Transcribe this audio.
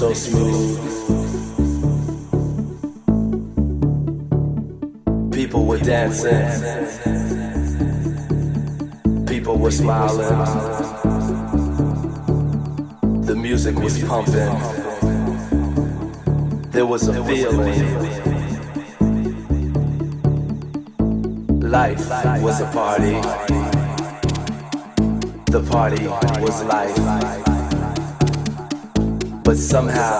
so smooth. somehow.